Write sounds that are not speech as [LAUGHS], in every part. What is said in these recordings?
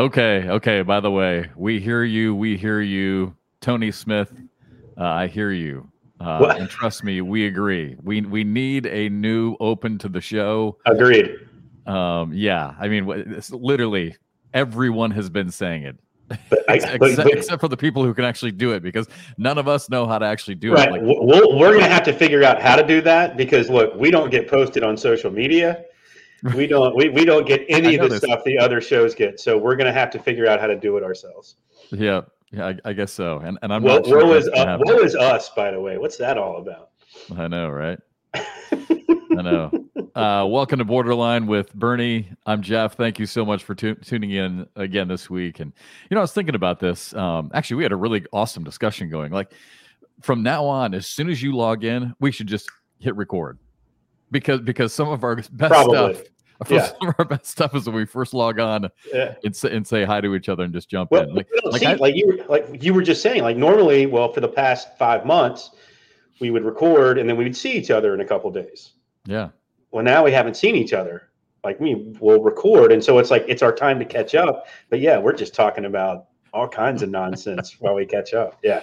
Okay, okay. By the way, we hear you. We hear you, Tony Smith. Uh, I hear you. Uh, and trust me, we agree. We we need a new open to the show. Agreed. Um, yeah, I mean, it's literally everyone has been saying it. I, [LAUGHS] except, but- but- except for the people who can actually do it, because none of us know how to actually do Right. it. Like, we'll, we're going to have to figure out how to do that because look, we don't get posted on social media. We don't. We, we don't get any of the this. stuff the other shows get. So we're going to have to figure out how to do it ourselves. yeah, yeah, I, I guess so. And and I'm Woe not sure woe is uh, woe is us, by the way. What's that all about? I know, right? [LAUGHS] I know. Uh, welcome to BoarderLine with Bernie. I'm Jeff. Thank you so much for tu- tuning in again this week. And you know, I was thinking about this. Um, actually, we had a really awesome discussion going. Like from now on, as soon as you log in, we should just hit record because because some of our [LAUGHS] best Probably. stuff. [LAUGHS] Yeah. Some of our best stuff is when we first log on Yeah. and say, and say hi to each other and just jump Well, in. Like, like see, I- like you were like you were just saying. Like normally, well, for the past five months, we would record and then we'd see each other in a couple days. yeah, Well, now we haven't seen each other. Like we will record, and so it's like it's our time to catch up. But yeah, we're just talking about all kinds of [LAUGHS] nonsense while we catch up. Yeah,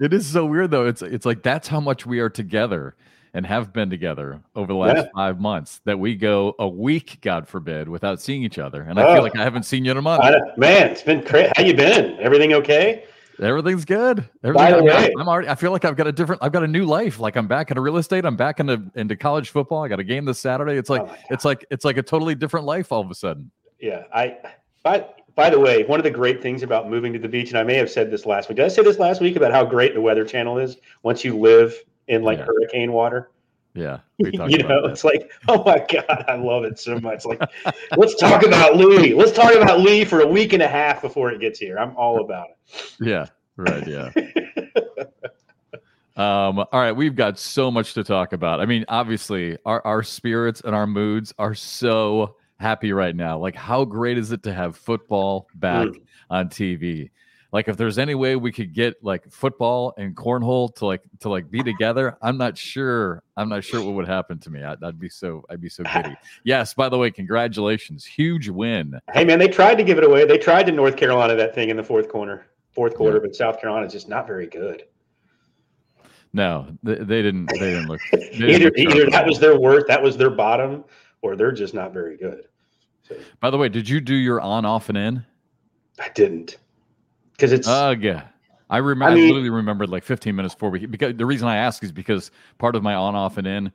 It is so weird though. It's it's like that's how much we are together and have been together over the last Yeah. five months that we go a week, God forbid, without seeing each other. And I Oh. feel like I haven't seen you in a month. I man, it's been crazy. How you been? Everything okay? Everything's good. By the I I- way- I'm already. I feel like I've got a different. I've got a new life. Like I'm back into real estate. I'm back into into college football. I got a game this Saturday. It's like Oh it's like it's like a totally different life all of a sudden. Yeah, I. By by the way, one of the great things about moving to the beach, and I may have said this last week. Did I say this last week about how great the Weather Channel is once you live in like Yeah. hurricane water? Yeah, [LAUGHS] you know, it's like, [LAUGHS] oh my god, I love it so much. Like, let's talk about Louis. Let's talk about Lee for a week and a half before it gets here. I'm all about it. Yeah, right. Yeah. [LAUGHS] Um, all right, we've got so much to talk about. I mean, obviously, our, our spirits and our moods are so happy right now. Like, how great is it to have football back on TV? Like, if there's any way we could get like football and cornhole to like to like be together, I'm not sure. I'm not sure what would happen to me. I'd, I'd be so I'd be so giddy. [LAUGHS] Yes. By the way, congratulations, huge win. Hey man, they tried to give it away. They tried to North Carolina that thing in the fourth corner, fourth quarter, but South Carolina's just not very good. No, they, they didn't. They didn't look. they [LAUGHS] didn't Either look either that was their worst, that was their bottom, or they're just not very good. So By the way, did you do your on, off, and in? I didn't because it's Uh, yeah. I remember. I, I literally remembered like 15 minutes before we. Because the reason I ask is because part of my on, off, and in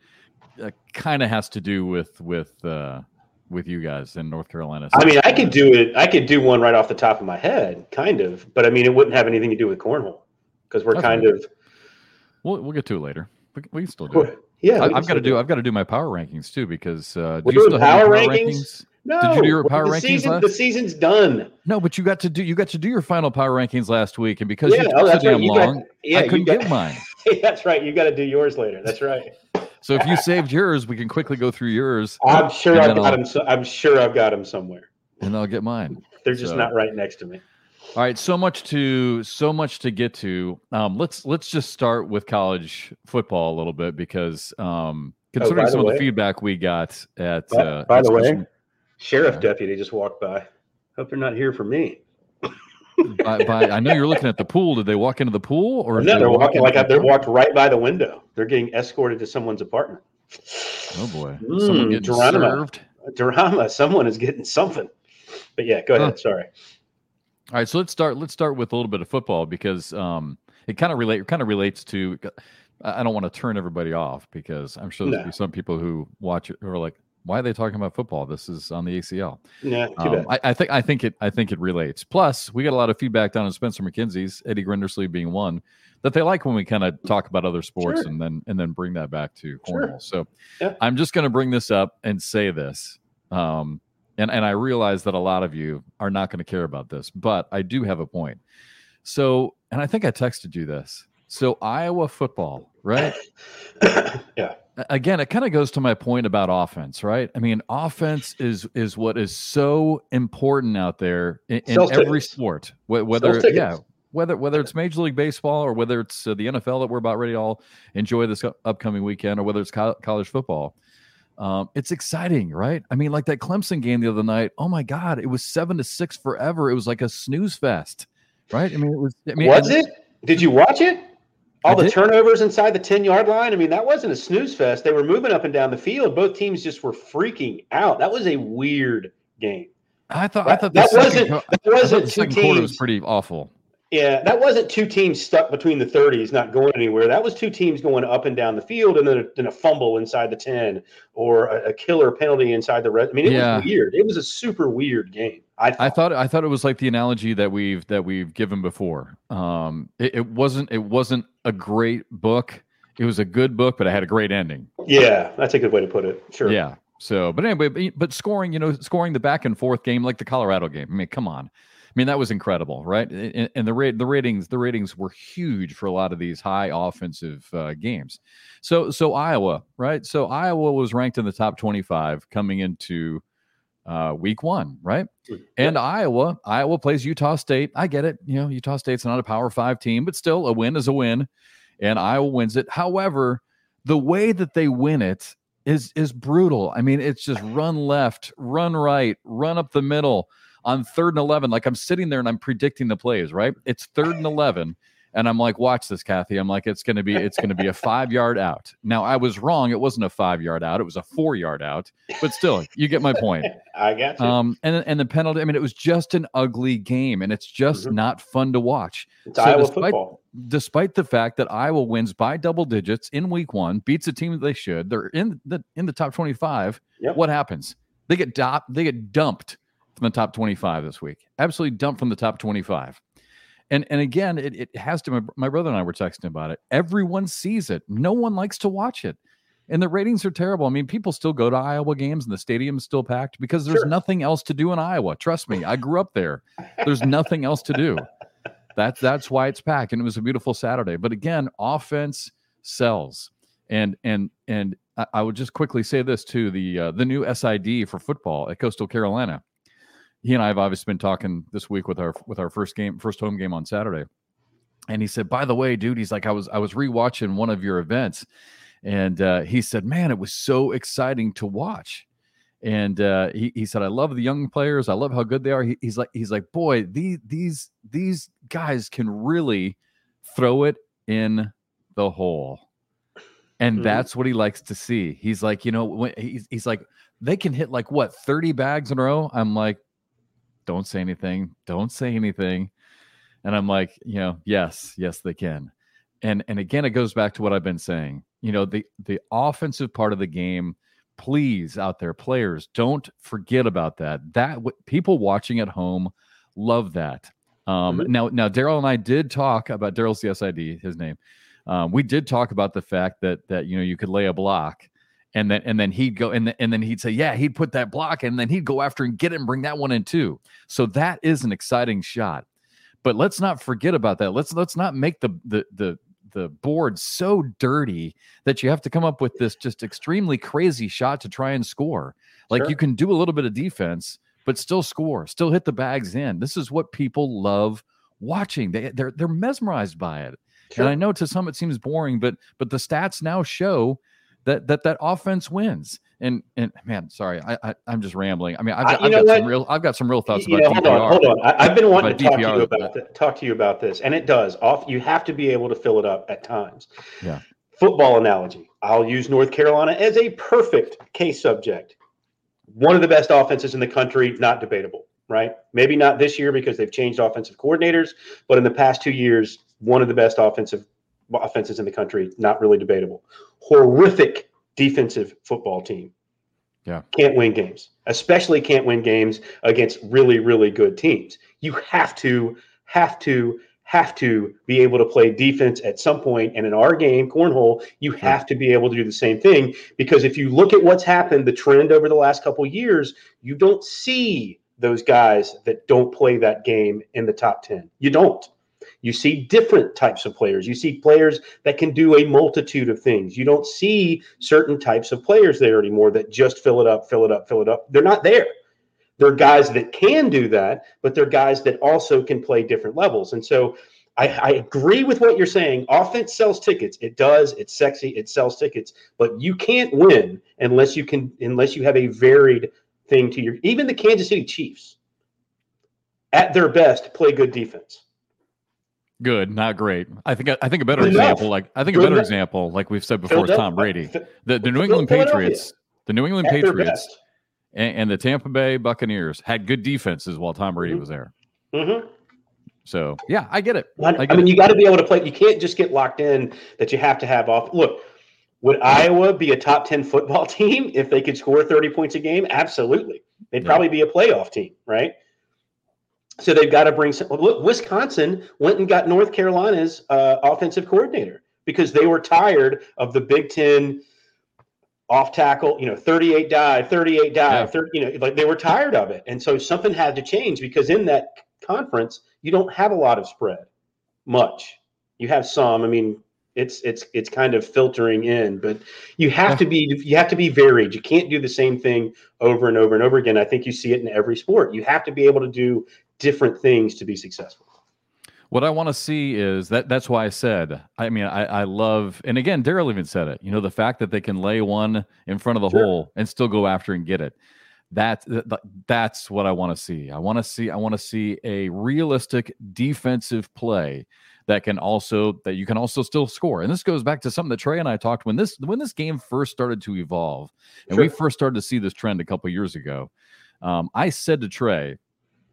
uh, kind of has to do with with uh, with you guys in North Carolina. I mean, I could do it. I could do one right off the top of my head, kind of, but I mean, it wouldn't have anything to do with cornhole because we're kind right. of We'll we'll get to it later. We, we can still do it. yeah. I, I've got to do. I've got to do my power rankings too because uh, We're do you doing still have your power rankings? No, Did you do your power the rankings Season, last- the season's done. No, but you got to do. You got to do your final power rankings last week, and because Yeah, you oh, so that's right. damn got- long, Yeah, I couldn't got, give mine. [LAUGHS] That's right. You got to do yours later. That's right. So if you saved yours, we can quickly go through yours, I'm sure I've got them. So, I'm sure I've got them somewhere. and I'll get mine. They're just So- not right next to me. All right, so much to so much to get to. Um, let's let's just start with college football a little bit because um, considering Oh, by the some of the feedback we got at By- uh, by the way, Sheriff Yeah. deputy just walked by. Hope they're not here for me. by, by, I know you're looking at the pool. Did they walk into the pool or No, they they're walk walking like the they're walked right by the window. They're getting escorted to someone's apartment. Oh boy, Mm, someone getting Geronimo. served. Drama. Someone is getting something. But yeah, go ahead. Huh. Sorry. All right, so let's start. Let's start with a little bit of football because um, it kind of relate kind of relates to. I I don't want to turn everybody off because I'm sure there'll No. be some people who watch it who are like, "Why are they talking about football? This is on the ACL." Yeah, Um. I, I think I think it I think it relates. Plus, we got a lot of feedback down in Spencer McKinsey's Eddie Grindersley being one that they like when we kind of talk about other sports Sure. and then and then bring that back to Sure. So Yeah. I'm just going to bring this up and say this. Um, and and I realize that a lot of you are not going to care about this, but I do have a point. So, and I think I texted you this. So Iowa football, right? [COUGHS] yeah. Again it kind of goes to my point about offense right i mean offense is is what is so important out there in, in every sport whether yeah whether whether it's major league baseball or whether it's uh, the nfl that we're about ready to all enjoy this upcoming weekend or whether it's co- college football Um, it's exciting, right? I mean, like that Clemson game the other night. Oh my God, it was seven to six forever. It was like a snooze fest, right? I mean, it was. I mean, was it? Did you watch it? All I the did. turnovers inside the 10 yard line. I mean, that wasn't a snooze fest. They were moving up and down the field. Both teams just were freaking out. That was a weird game. I thought, I thought that wasn't, that wasn't two teams. Quarter was pretty awful. Yeah, that wasn't two teams stuck between the 30s, not going anywhere. That was two teams going up and down the field, and then a, then a fumble inside the 10 or a, a killer penalty inside the red. I mean, it yeah. was weird. It was a super weird game. I thought. I thought I thought it was like the analogy that we've that we've given before. Um, it, it wasn't it wasn't a great book. It was a good book, but it had a great ending. Yeah, that's a good way to put it. Sure. Yeah. So, but anyway, but scoring, you know, scoring the back and forth game like the Colorado game. I mean, come on I mean, that was incredible, right? And, and the rate, the ratings, the ratings were huge for a lot of these high offensive uh, games. So, so Iowa, right? So Iowa was ranked in the top twenty-five coming into uh, week one, right? And Iowa, Iowa plays Utah State. I get it. You know, Utah State's not a Power Five team, but still, a win is a win, and Iowa wins it. However, the way that they win it is is brutal. I mean, it's just [LAUGHS] run left, run right, run up the middle on third and 11, like I'm sitting there and I'm predicting the plays, right? It's third and 11. And I'm like, watch this, Kathy. I'm like, it's gonna be, it's gonna be a five yard out. Now I was wrong. It wasn't a five yard out. It was a four yard out. But still, you get my point. [LAUGHS] I got you. Um, and and the penalty. I mean, it was just an ugly game, and it's just mm-hmm. not fun to watch. It's so Iowa despite, football. Despite the fact that Iowa wins by double digits in week one, beats a team that they should. They're in the in the top twenty five. Yep. What happens? They get dop, They get dumped from the top 25 this week. Absolutely dumped from the top 25. And and again, it, it has to. My, my brother and I were texting about it. Everyone sees it. No one likes to watch it, and the ratings are terrible. I mean, people still go to Iowa games, and the stadium is still packed because there's sure. nothing else to do in Iowa. Trust me, I grew up there. There's nothing else to do. That's that's why it's packed, and it was a beautiful Saturday. But again, offense sells, and and and I, I would just quickly say this too: the uh, the new SID for football at Coastal Carolina he and I have obviously been talking this week with our with our first game, first home game on Saturday. And he said, by the way, dude, he's like, I was I was rewatching one of your events, and uh, he said, man, it was so exciting to watch. And uh, he, he said, I love the young players. I love how good they are. He, he's like, he's like, boy, these these these guys can really throw it in the hole. And mm-hmm. that's what he likes to see. He's like, you know, when he's, he's like, they can hit like what 30 bags in a row. I'm like, don't say anything. Don't say anything. And I'm like, you know, yes, yes, they can. And and again, it goes back to what I've been saying. You know, the the offensive part of the game, please out there, players, don't forget about that. That people watching at home love that. Um, mm-hmm. Now, now Daryl and I did talk about Daryl's the SID, his name. Um, we did talk about the fact that that you know you could lay a block and then and then he'd go and, and then he'd say yeah he'd put that block and then he'd go after and get it and bring that one in too. So that is an exciting shot. But let's not forget about that. Let's let's not make the the the the board so dirty that you have to come up with this just extremely crazy shot to try and score. Like sure. you can do a little bit of defense but still score still hit the bags in. This is what people love watching. They they're they're mesmerized by it. Sure. and i know to some it seems boring but but the stats now show that that that offense wins. And and man, sorry, I, I am just rambling. I mean, I've got, I've got some real I've got some real thoughts you about know, DPR. Hold on, hold on. I, have been wanting to talk DPR, to you about talk to you about this, and it does. Off, you have to be able to fill it up at times. Yeah. Football analogy. I'll use North Carolina as a perfect case subject. One of the best offenses in the country, not debatable, right? Maybe not this year because they've changed offensive coordinators, but in the past two years, one of the best offensive offenses in the country, not really debatable. Horrific defensive football team. Yeah. Can't win games, especially can't win games against really, really good teams. You have to, have to, have to be able to play defense at some point. And in our game, cornhole, you have to be able to do the same thing because if you look at what's happened, the trend over the last couple years, you don't see those guys that don't play that game in the top 10. You don't. You see different types of players. You see players that can do a multitude of things. You don't see certain types of players there anymore that just fill it up, fill it up, fill it up. They're not there. They're guys that can do that, but they're guys that also can play different levels. And so I, I agree with what you're saying. Offense sells tickets. It does. It's sexy. It sells tickets. But you can't win unless you can unless you have a varied thing to your even the Kansas City Chiefs at their best play good defense. Good, not great. I think I think a better Good example, enough. like I think a better example, like we've said before, is Tom Brady. The, the New England Patriots, the New England Patriots, and, and, the Tampa Bay Buccaneers had good defenses while Tom Brady mm-hmm. was there. Mm-hmm. So yeah, I get it. I, get I mean, it. you got to be able to play. You can't just get locked in that you have to have off. Look, would Iowa be a top ten football [LAUGHS] team if they could score thirty points a game? Absolutely. They'd yeah. probably be a playoff team, right? So they've got to bring some. Look, Wisconsin went and got North Carolina's uh, offensive coordinator because they were tired of the Big Ten off tackle, you know, 38 dive, 38 dive, yeah. 30, you know, like they were tired of it. And so something had to change because in that conference, you don't have a lot of spread much. You have some. I mean, it's it's it's kind of filtering in, but you have yeah. to be you have to be varied. You can't do the same thing over and over and over again. I think you see it in every sport. You have to be able to do different things to be successful. What I want to see is that that's why I said, I mean, I, I love, and again, Daryl even said it, you know, the fact that they can lay one in front of the sure. hole and still go after and get it. That, that that's what I want to see. I want to see, I want to see a realistic defensive play that can also that you can also still score. And this goes back to something that Trey and I talked when this when this game first started to evolve, and sure. we first started to see this trend a couple years ago. Um, I said to Trey,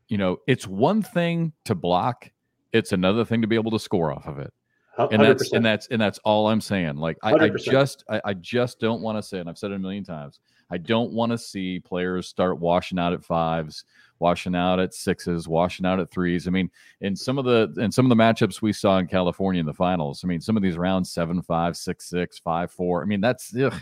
you know, it's one thing to block, it's another thing to be able to score off of it. 100%. And that's and that's and that's all I'm saying. Like I, I just I, I, just don't want to say, and I've said it a million times, I don't want to see players start washing out at fives, washing out at sixes, washing out at threes. I mean, in some of the in some of the matchups we saw in California in the finals, I mean, some of these rounds seven, five, six, six, five, four. I mean, that's ugh,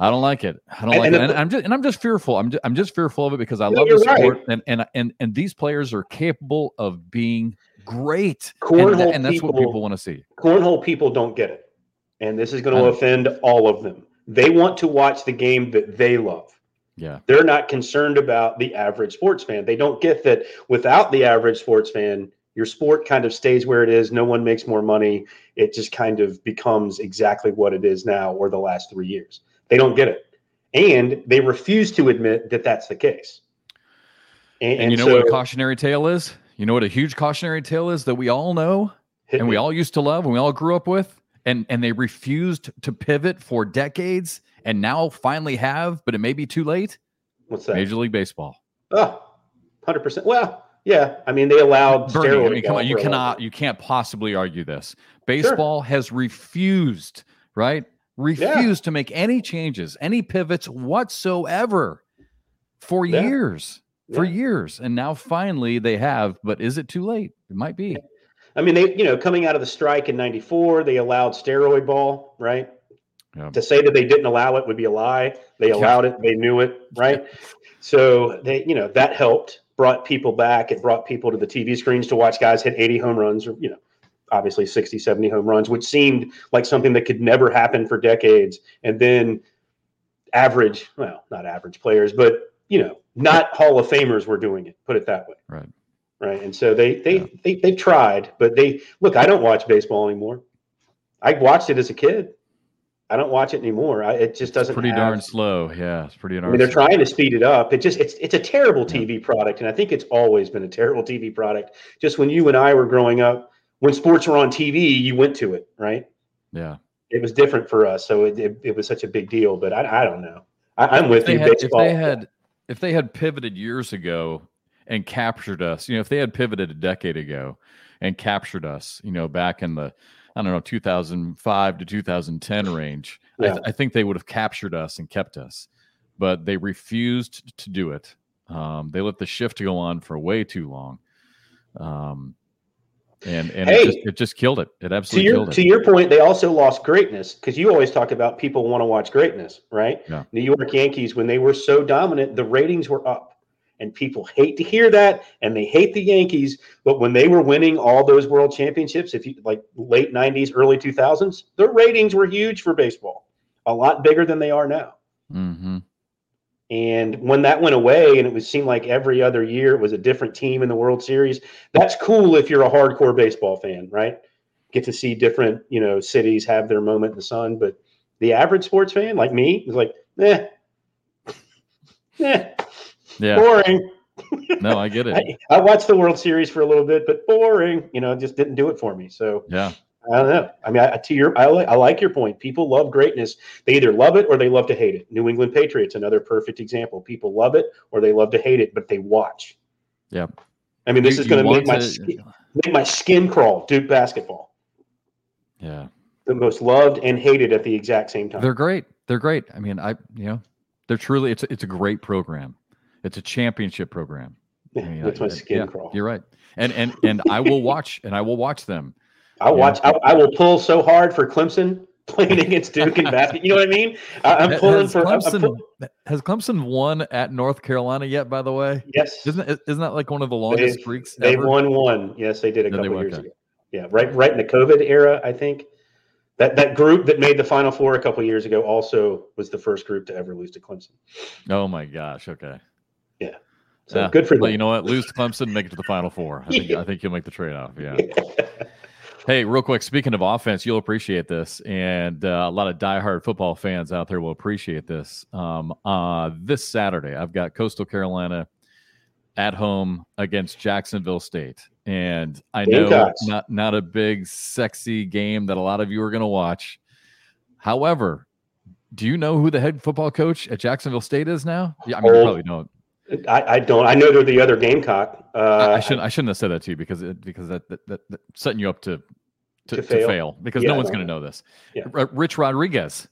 I don't like it. I don't and, like and it. And I'm just and I'm just fearful. I'm just, I'm just fearful of it because I love the sport right. and, and and and these players are capable of being great. Cornhole and, and that's people, what people want to see. Cornhole people don't get it. And this is going to offend all of them. They want to watch the game that they love. Yeah. They're not concerned about the average sports fan. They don't get that without the average sports fan, your sport kind of stays where it is. No one makes more money. It just kind of becomes exactly what it is now or the last three years. They don't get it. And they refuse to admit that that's the case. And, and you know so, what a cautionary tale is? You know what a huge cautionary tale is that we all know and me. we all used to love and we all grew up with? And and they refused to pivot for decades and now finally have, but it may be too late. What's that? Major League Baseball. Ah, oh, 100%. Well, yeah, I mean they allowed Bernie, I mean, come on, you cannot, you can't possibly argue this. Baseball sure. has refused, right? Refused yeah. to make any changes, any pivots whatsoever for yeah. years, yeah. for years. And now finally they have, but is it too late? It might be. I mean, they, you know, coming out of the strike in 94, they allowed steroid ball, right? To say that they didn't allow it would be a lie. They allowed it, they knew it, right? So they, you know, that helped, brought people back. It brought people to the TV screens to watch guys hit 80 home runs or, you know, obviously 60, 70 home runs, which seemed like something that could never happen for decades. And then average, well, not average players, but you know, not Hall of Famers were doing it. Put it that way. Right. Right. And so they they yeah. they they tried, but they look. I don't watch baseball anymore. I watched it as a kid. I don't watch it anymore. I, it just doesn't. It's pretty have, darn slow. Yeah, it's pretty darn. I mean, they're slow. trying to speed it up. It just it's it's a terrible TV yeah. product, and I think it's always been a terrible TV product. Just when you and I were growing up, when sports were on TV, you went to it, right? Yeah. It was different for us, so it, it, it was such a big deal. But I, I don't know. I, am with you. Had, if they had, if they had pivoted years ago and captured us, you know, if they had pivoted a decade ago and captured us, you know, back in the, I don't know, 2005 to 2010 range, yeah. I, th- I, think they would have captured us and kept us, but they refused to do it. Um, they let the shift go on for way too long. Um, and and hey, it, just, it just killed it. It absolutely to your, killed it. To your point, they also lost greatness because you always talk about people want to watch greatness, right? Yeah. New York Yankees, when they were so dominant, the ratings were up, and people hate to hear that, and they hate the Yankees. But when they were winning all those World Championships, if you like late '90s, early 2000s, the ratings were huge for baseball, a lot bigger than they are now. Mm-hmm. And when that went away, and it was seemed like every other year it was a different team in the World Series. That's cool if you're a hardcore baseball fan, right? Get to see different, you know, cities have their moment in the sun. But the average sports fan, like me, is like, eh, [LAUGHS] eh, Yeah. boring. No, I get it. [LAUGHS] I, I watched the World Series for a little bit, but boring. You know, it just didn't do it for me. So Yeah. I don't know. I mean, I, to your, I, li- I like your point. People love greatness. They either love it or they love to hate it. New England Patriots, another perfect example. People love it or they love to hate it, but they watch. Yeah. I mean, this You- is going to make my skin, make my skin crawl. Duke basketball, Yeah. the most loved and hated at the exact same time. They're great. They're great. I mean, I you know, they're truly it's it's a great program. It's a championship program. I mean, Makes I- my I- skin yeah, crawl. You're right. And and and I will watch and I will watch them. I yeah. watch. I, I will pull so hard for Clemson playing [LAUGHS] against Duke and basket. You know what I mean? I, I'm pulling has for. Clemson pull- has Clemson won at North Carolina yet? By the way, yes, isn't it, isn't that like one of the longest They've- streaks They won one. Yes, they did a they couple years okay. ago. Yeah, right, right in the COVID era, I think. That that group that made the Final Four a couple years ago also was the first group to ever lose to Clemson. Oh my gosh. Okay. Yeah. So Yeah. good for Well, them. you know what? Lose to Clemson, make it to the Final Four. I think Yeah. I think you'll make the trade off. Yeah. [LAUGHS] Hey, real quick, speaking of offense, you'll appreciate this, and uh, a lot of diehard football fans out there will appreciate this. Um, uh, this Saturday, I've got Coastal Carolina at home against Jacksonville State, and I know Gamecocks. not not a big, sexy game that a lot of you are going to watch. However, do you know who the head football coach at Jacksonville State is now? Yeah, I mean, you probably don't. I, I don't. I know they're the other Gamecock. Uh, I, I shouldn't. I shouldn't have said that to you because it, because that, that, that, that setting you up to to, To to fail? fail. because Yeah, no one's going to know this. Yeah. R- Rich Rodriguez.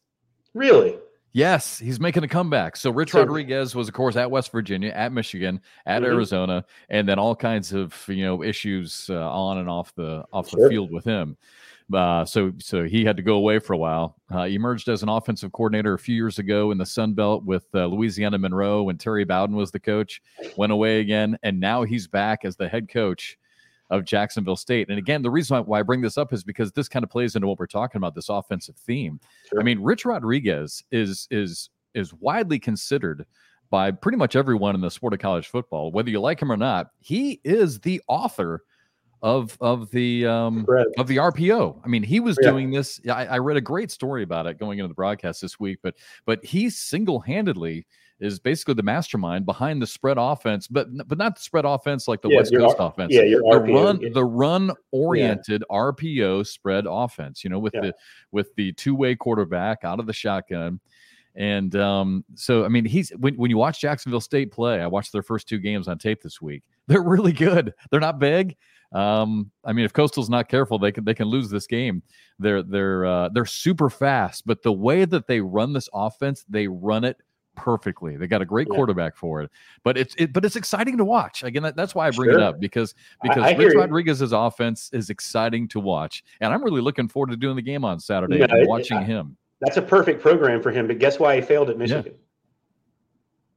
Really? Yes, he's making a comeback. So Rich So- Rodriguez was, of course, at West Virginia, at Michigan, at Mhm. Arizona, and then all kinds of you know issues uh, on and off the off the field with him. Uh, so so he had to go away for a while. Uh, emerged as an offensive coordinator a few years ago in the Sun Belt with uh, Louisiana Monroe when Terry Bowden was the coach. Went away again, and now he's back as the head coach of Jacksonville State. And again, the reason why, I bring this up is because this kind of plays into what we're talking about this offensive theme. Sure. I mean, Rich Rodriguez is is is widely considered by pretty much everyone in the sport of college football, whether you like him or not. He is the author of of the um, Fred. of the RPO. I mean, he was Yeah. doing this. I, I read a great story about it going into the broadcast this week, but but he single handedly is basically the mastermind behind the spread offense, but but not the spread offense like the Yeah, West Coast R- offense. Yeah, your The RPO. run, yeah. the run oriented RPO spread offense. You know, with Yeah. the with the two way quarterback out of the shotgun. And um, so, I mean, he's when, when you watch Jacksonville State play, I watched their first two games on tape this week. [LAUGHS] They're really good. They're not big. Um, I mean, if Coastal's not careful, they can they can lose this game. They're they're uh, they're super fast, but the way that they run this offense, they run it perfectly. They got a great Yeah. quarterback for it, but it's it, but it's exciting to watch. Again, that, that's why I bring it up because because I hear Rich. Rodriguez's offense is exciting to watch, and I'm really looking forward to doing the game on Saturday No, and it- watching I- him. That's a perfect program for him. But guess why he failed at Michigan?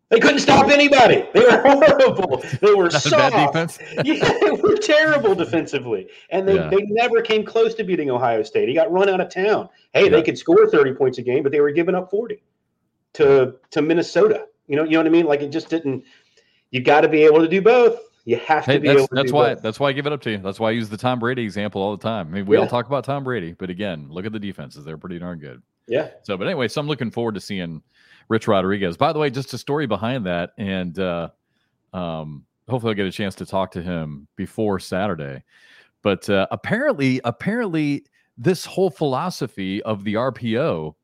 They couldn't stop anybody. They were [LAUGHS] horrible. They were [LAUGHS] soft. defense. [LAUGHS] yeah, they were terrible defensively, and they, Yeah. they never came close to beating Ohio State. He got run out of town. Hey, Yeah. they could score thirty points a game, but they were giving up forty to to Minnesota. You know, you know what I mean? Like it just didn't. You got to be able to do both. You have to Hey, be that's able to that's do why both. that's why I give it up to you. That's why I use the Tom Brady example all the time. I mean, we all talk about Tom Brady, but again, look at the defenses; they're pretty darn good. Yeah, So, but anyway, so I'm looking forward to seeing Rich Rodriguez. By the way, just a story behind that, and uh, um, hopefully I'll get a chance to talk to him before Saturday. But uh, apparently, apparently, this whole philosophy of the RPO.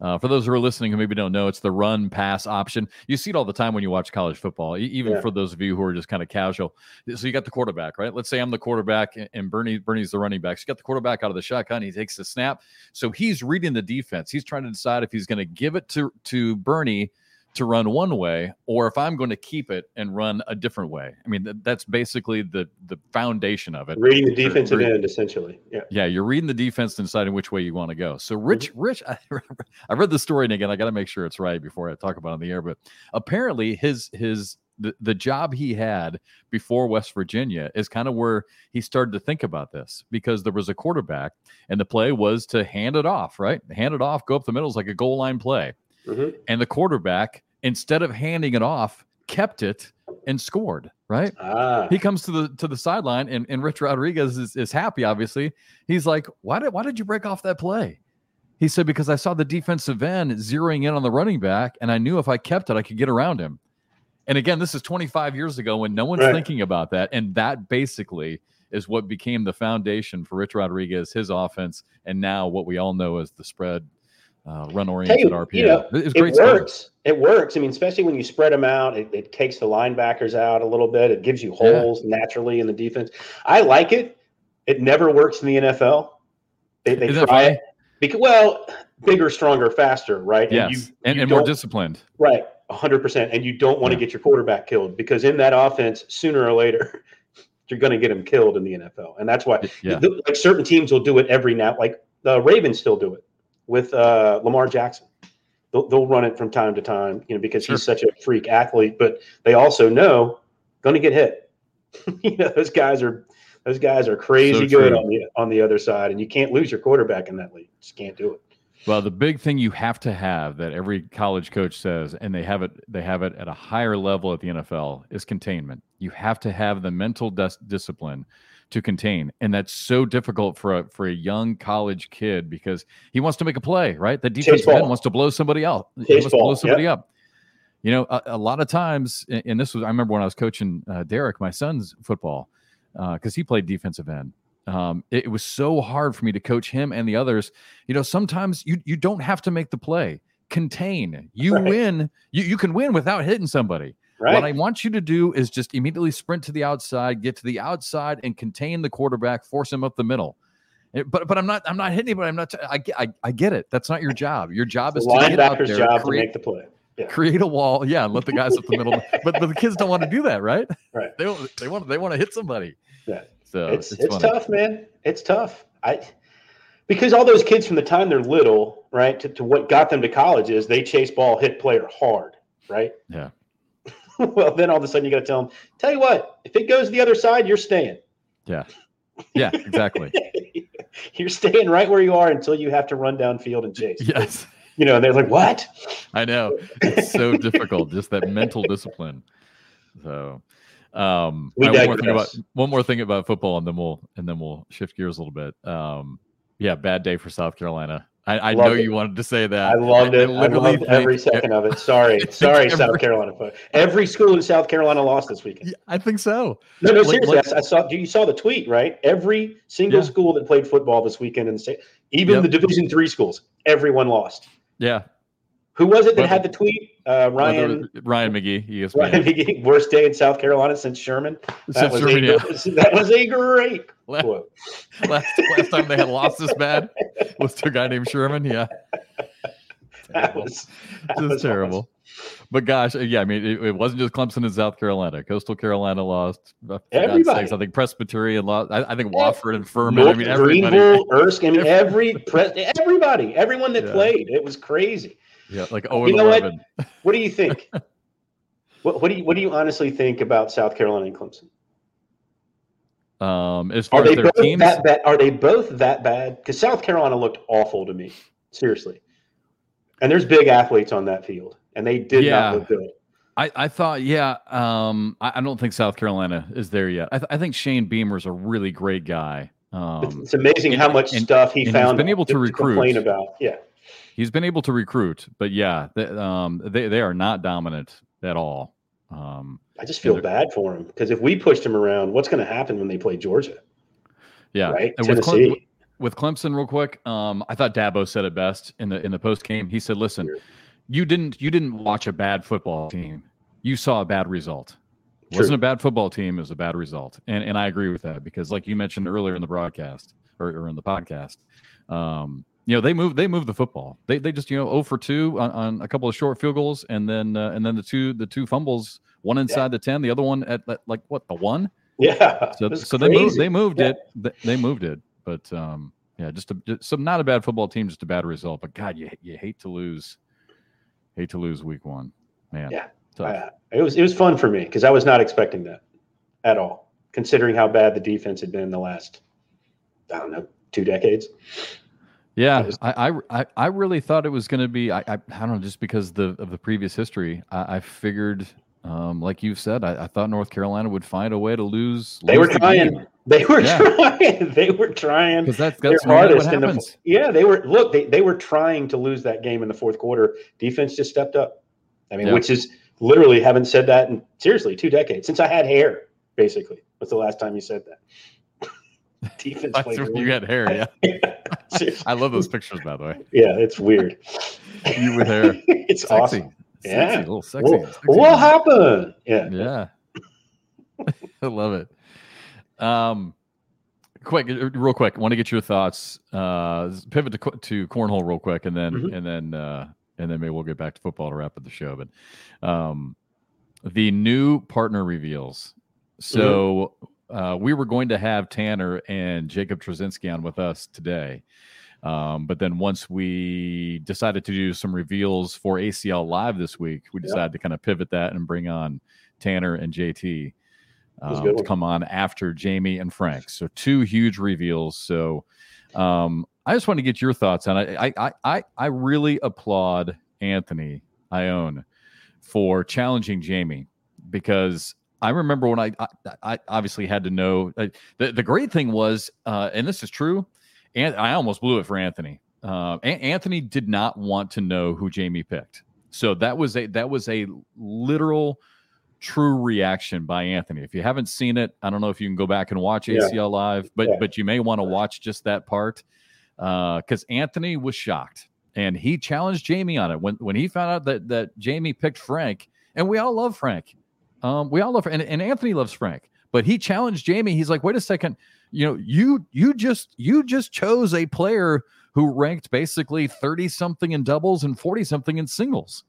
Uh, for those who are listening who maybe don't know, it's the run pass option. You see it all the time when you watch college football, even Yeah. for those of you who are just kind of casual. So you got the quarterback, right? Let's say I'm the quarterback and- and Bernie Bernie's the running back. So you got the quarterback out of the shotgun. He takes the snap. So he's reading the defense. He's trying to decide if he's going to give it to to Bernie to run one way or if I'm going to keep it and run a different way. I mean, that, that's basically the the foundation of it. reading the defensive end essentially. Yeah, Yeah, you're reading the defense and deciding which way you want to go. So mm-hmm. Rich, Rich, I, [LAUGHS] I read the story and again, I got to make sure it's right before I talk about it on the air. But apparently, his his the, the job he had before West Virginia is kind of where he started to think about this because there was a quarterback and the play was to hand it off, right? Hand it off, go up the middle is like a goal line play Mhm. and the quarterback instead of handing it off, kept it and scored. Right? Ah, He comes to the to the sideline, and, and Rich Rodriguez is, is happy. Obviously, he's like, "Why did why did you break off that play?" He said, "Because I saw the defensive end zeroing in on the running back, and I knew if I kept it, I could get around him." And again, this is 25 years ago when no one's Right. thinking about that, and that basically is what became the foundation for Rich Rodriguez, his offense, and now what we all know as the spread uh, run oriented RPO. you know, it's it great stuff. works. It works. I mean, especially when you spread them out, it, it takes the linebackers out a little bit. It gives you Yeah. holes naturally in the defense. I like it. It never works in the NFL. They, they try it because, well, bigger, stronger, faster, right? Yes, you, and, you and more disciplined. Right, hundred percent. And you don't want to Yeah. get your quarterback killed because in that offense, sooner or later, [LAUGHS] you're going to get him killed in the NFL, and that's why. Yeah, like certain teams will do it every now. Like the Ravens still do it with uh, Lamar Jackson. They'll, they'll run it from time to time, you know, because he's such a freak athlete. But they also know going to get hit. [LAUGHS] you know, those guys are those guys are crazy So good on the on the other side, and you can't lose your quarterback in that league. Just can't do it. Well, the big thing you have to have that every college coach says, and they have it, they have it at a higher level at the NFL, is containment. You have to have the mental dis- discipline to contain, and that's so difficult for a for a young college kid because he wants to make a play, right? The defensive end wants to blow somebody out. He wants to blow somebody up. You know, a, a lot of times, and this was I remember when I was coaching uh, Derek, my son's football, because he played defensive end. Um, it, it was so hard for me to coach him and the others. You know, sometimes you you don't have to make the play. Contain. You Right. win. You you can win without hitting somebody. Right. What I want you to do is just immediately sprint to the outside, get to the outside, and contain the quarterback, force him up the middle. It- but but I'm not I'm not hitting anybody. I'm not. I, get- I I get it. That's not your job. Your job It's is to get out there, job to create, make the play. create a wall. Yeah, and let the guys up the middle. [LAUGHS] But but the kids don't want to do that, right? Right. They want they want they want to hit somebody. Yeah. So it's it's, it's, tough, man. It's tough. I because all those kids from the time they're little, right, to, to what got them to college is they chase ball, hit player hard, right? Yeah. [LAUGHS] well, then all of a sudden you got to tell them, tell you what, if it goes the other side, you're staying. Yeah, Yeah, exactly. [LAUGHS] you're staying right where you are until you have to run downfield and chase. yes, You know, and they're like, what? I know. It's so difficult, just that mental discipline. So, um, one more thing about one more thing about football, and then we'll and then we'll shift gears a little bit. Um, yeah, bad day for South Carolina. I, I know it. you wanted to say that. I loved it. I, literally loved every [LAUGHS] second of it. Sorry. Sorry, South every- Carolina. Every school in South Carolina lost this weekend. Yeah, I think so. No, no, Like- seriously. like- I, I saw you saw the tweet, right? Every single Yeah. school that played football this weekend in the state, even Yep. the Division three schools, everyone lost. Yeah, Who was it that had the tweet? Uh, Ryan Ryan McGee. ESPN. Ryan [LAUGHS] McGee, worst day in South Carolina since Sherman. That Since was, Sherman, a, yeah. that was a great [LAUGHS] La- quote. last, last time they had lost this bad was to a guy named Sherman. Yeah. That was [LAUGHS] that just was terrible. But gosh, uh, yeah, I mean, it, it wasn't just Clemson and South Carolina. Coastal Carolina lost. Everybody. sakes, I think Presbyterian lost. I, I think Wofford and Furman. North I mean, everybody. Greenville, Erskine, I mean, every pre- everybody, everyone that Yeah. played, it was crazy. Yeah, like oh You know what? eleven. [LAUGHS] What do you think? what, what do you what do you honestly think about South Carolina and Clemson? Um, as Are far they as their both teams, that bad? Are they both that bad? Because South Carolina looked awful to me, seriously. And there's big athletes on that field, and they did Yeah. not look good. I, I thought, yeah, um, I, I don't think South Carolina is there yet. I, th- I think Shane Beamer's a really great guy. It's, Um, it's amazing and- how much and- stuff he found. been able to complain recruit. about. Yeah, he's been able to recruit, but yeah, they, um, they they are not dominant at all. Um, I just feel bad for him because if we pushed him around, what's going to happen when they play Georgia? yeah, right, And with, Tennessee. With Clemson, real quick, um, I thought Dabo said it best in the in the post game. He said, "Listen, you didn't you didn't watch a bad football team. You saw a bad result. It wasn't a bad football team. It was a bad result." And and I agree with that because, like you mentioned earlier in the broadcast or, or in the podcast, um, you know they moved they moved the football. They they just you know 0 for two on, on a couple of short field goals, and then uh, and then the two the two fumbles, one inside the ten, the other one at, at like what the one. Yeah, So, so they moved. They moved Yeah. it. They moved it. But um, yeah, just, a, just some not a bad football team, just a bad result. But God, you you hate to lose, hate to lose week one, man. Yeah. Uh, it was it was fun for me because I was not expecting that at all, considering how bad the defense had been in the last I don't know two decades. Yeah, I, I I really thought it was going to be. I, I, I don't know, just because the of the previous history. I, I figured, um, like you've said, I, I, thought North Carolina would find a way to lose. They lose were the trying. Game. They were yeah. trying. [LAUGHS] They were trying. Because that's that's their hardest. In the, yeah, they were. Look, they, they were trying to lose that game in the fourth quarter. Defense just stepped up. I mean, yeah. which is literally haven't said that in seriously two decades since I had hair. Basically, was the last time you said that? [LAUGHS] Defense. That's when you had hair. Yeah. [LAUGHS] I love those pictures, by the way. Yeah, it's weird. you with hair. it's sexy. awesome. Sexy, yeah, a little sexy. Whoa, sexy what happened? Yeah, yeah. [LAUGHS] I love it. Um, quick, uh, real quick. I want to get your thoughts. Uh, pivot to to cornhole real quick, and then mm-hmm. and then uh, and then maybe we'll get back to football to wrap up the show. But um, the new partner reveals. So mm-hmm. uh, we were going to have Tanner and Jacob Trzynski on with us today. Um, but then once we decided to do some reveals for ACL Live this week, we decided yep. to kind of pivot that and bring on Tanner and JT um, to come on after Jamie and Frank. So two huge reveals. So um, I just want to get your thoughts on it. I, I I I really applaud Anthony Ione for challenging Jamie because I remember when I I, I obviously had to know uh, the the great thing was uh, and this is true and I almost blew it for Anthony. Uh, Anthony did not want to know who Jamie picked. So that was a that was a literal true reaction by Anthony. If you haven't seen it, I don't know if you can go back and watch ACL yeah. live, but yeah. but you may want to watch just that part because uh, Anthony was shocked and he challenged Jamie on it when when he found out that that Jamie picked Frank, and we all love Frank. Um, we all love and, and Anthony loves Frank, but he challenged Jamie. He's like, wait a second, you know, you you just you just chose a player who ranked basically 30 something in doubles and 40 something in singles.